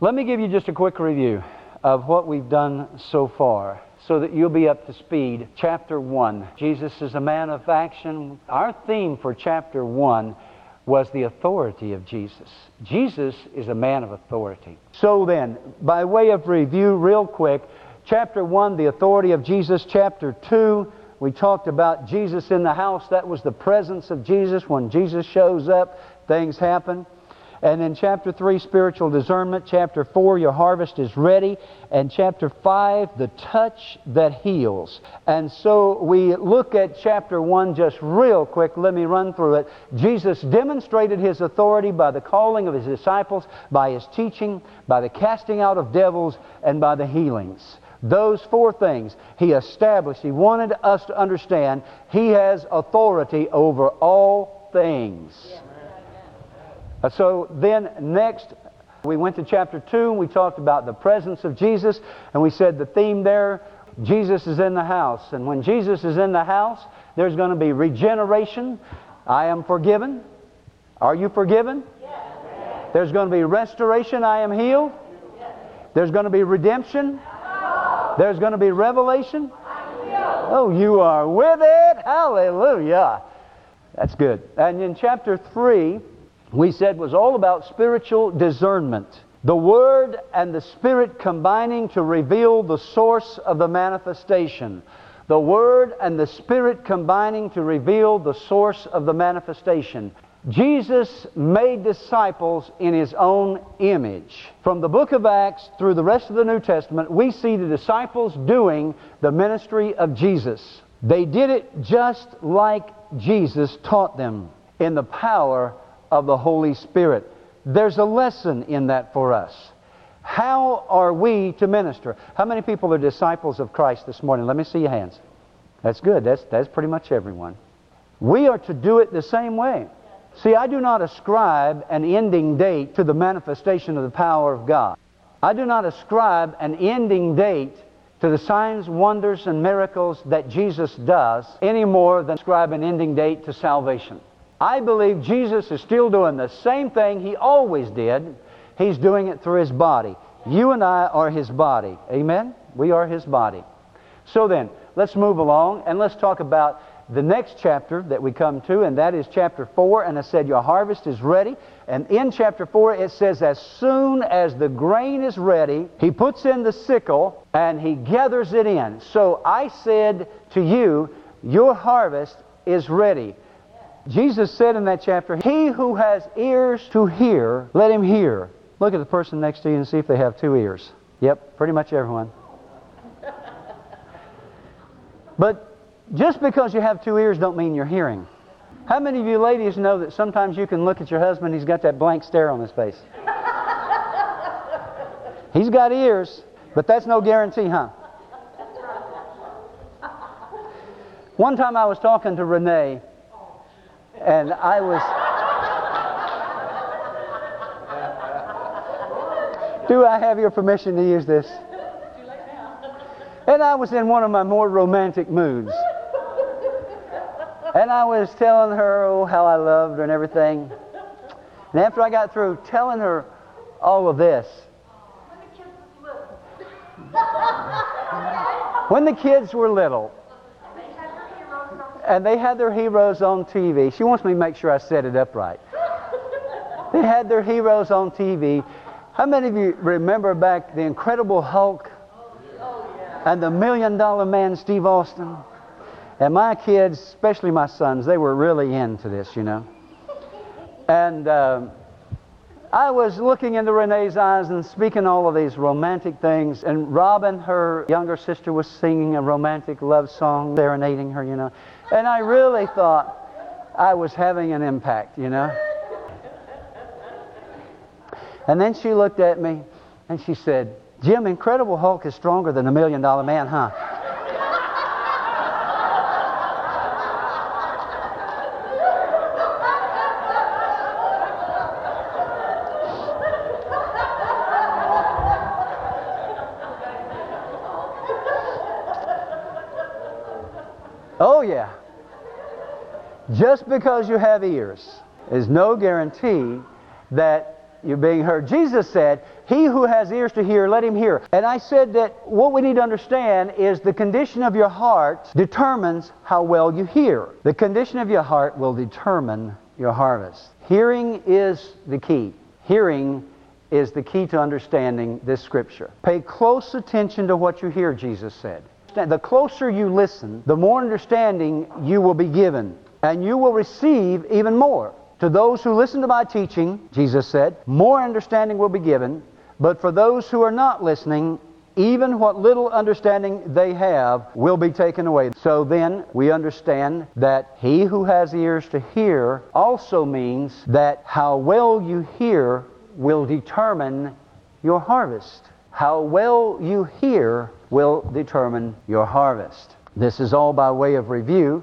Let me give you just a quick review of what we've done so far so that you'll be up to speed. Chapter 1 Jesus is a man of action. Our theme for chapter 1 was the authority of Jesus. Jesus is a man of authority. So then, by way of review, real quick, chapter 1, the authority of Jesus. Chapter 2, we talked about Jesus in the house. That was the presence of Jesus. When Jesus shows up, things happen. And in chapter 3, spiritual discernment. Chapter 4, your harvest is ready. And chapter 5, the touch that heals. And so we look at chapter 1 just real quick. Let me run through it. Jesus demonstrated his authority by the calling of his disciples, by his teaching, by the casting out of devils, and by the healings. Those four things he established. He wanted us to understand he has authority over all things. Yeah. Uh, so then next, we went to chapter 2 and we talked about the presence of Jesus and we said the theme there, Jesus is in the house. And when Jesus is in the house, there's going to be regeneration. I am forgiven. Are you forgiven? Yes. There's going to be restoration. I am healed. Yes. There's going to be redemption. There's going to be revelation. Oh, you are with it. Hallelujah. That's good. And in chapter 3, we said was all about spiritual discernment. The Word and the Spirit combining to reveal the source of the manifestation. The Word and the Spirit combining to reveal the source of the manifestation. Jesus made disciples in His own image. From the book of Acts through the rest of the New Testament, we see the disciples doing the ministry of Jesus. They did it just like Jesus taught them in the power of the Holy Spirit. There's a lesson in that for us. How are we to minister? How many people are disciples of Christ this morning? Let me see your hands. That's good. That's, that's pretty much everyone. We are to do it the same way. See, I do not ascribe an ending date to the manifestation of the power of God. I do not ascribe an ending date to the signs, wonders, and miracles that Jesus does any more than ascribe an ending date to salvation. I believe Jesus is still doing the same thing He always did. He's doing it through His body. You and I are His body. Amen? We are His body. So then, let's move along and let's talk about the next chapter that we come to, and that is chapter 4. And I said, Your harvest is ready. And in chapter 4, it says, As soon as the grain is ready, he puts in the sickle and he gathers it in. So I said to you, Your harvest is ready. Jesus said in that chapter, He who has ears to hear, let him hear. Look at the person next to you and see if they have two ears. Yep, pretty much everyone. But just because you have two ears don't mean you're hearing. How many of you ladies know that sometimes you can look at your husband, he's got that blank stare on his face? he's got ears, but that's no guarantee, huh? One time I was talking to Renee, and I was. Do I have your permission to use this? And I was in one of my more romantic moods. And I was telling her oh, how I loved her and everything. And after I got through telling her all of this, when the kids were little, and they had their heroes on TV. She wants me to make sure I set it up right. They had their heroes on TV. How many of you remember back the Incredible Hulk and the Million Dollar Man Steve Austin? And my kids, especially my sons, they were really into this, you know. And uh, I was looking into Renee's eyes and speaking all of these romantic things. And Robin, her younger sister, was singing a romantic love song, serenading her, you know. And I really thought I was having an impact, you know. And then she looked at me and she said, Jim, Incredible Hulk is stronger than a million dollar man, huh? Oh, yeah. Just because you have ears is no guarantee that you're being heard. Jesus said, He who has ears to hear, let him hear. And I said that what we need to understand is the condition of your heart determines how well you hear. The condition of your heart will determine your harvest. Hearing is the key. Hearing is the key to understanding this scripture. Pay close attention to what you hear, Jesus said. The closer you listen, the more understanding you will be given, and you will receive even more. To those who listen to my teaching, Jesus said, more understanding will be given, but for those who are not listening, even what little understanding they have will be taken away. So then we understand that he who has ears to hear also means that how well you hear will determine your harvest. How well you hear will determine your harvest. This is all by way of review.